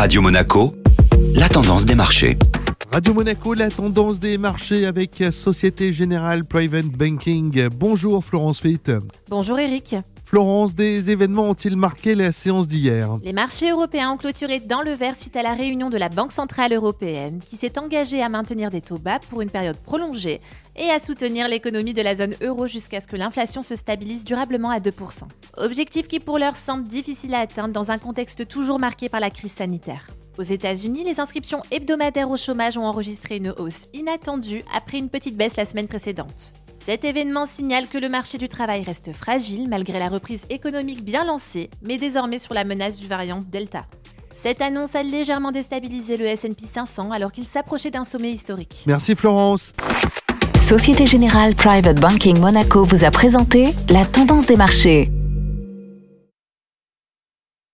Radio Monaco, la tendance des marchés. Radio Monaco, la tendance des marchés avec Société Générale Private Banking. Bonjour Florence Fitt. Bonjour Eric. Florence, des événements ont-ils marqué la séance d'hier Les marchés européens ont clôturé dans le vert suite à la réunion de la Banque Centrale Européenne qui s'est engagée à maintenir des taux bas pour une période prolongée et à soutenir l'économie de la zone euro jusqu'à ce que l'inflation se stabilise durablement à 2%. Objectif qui pour l'heure semble difficile à atteindre dans un contexte toujours marqué par la crise sanitaire. Aux États-Unis, les inscriptions hebdomadaires au chômage ont enregistré une hausse inattendue après une petite baisse la semaine précédente. Cet événement signale que le marché du travail reste fragile malgré la reprise économique bien lancée, mais désormais sur la menace du variant Delta. Cette annonce a légèrement déstabilisé le S&P 500 alors qu'il s'approchait d'un sommet historique. Merci Florence. Société Générale Private Banking Monaco vous a présenté la tendance des marchés.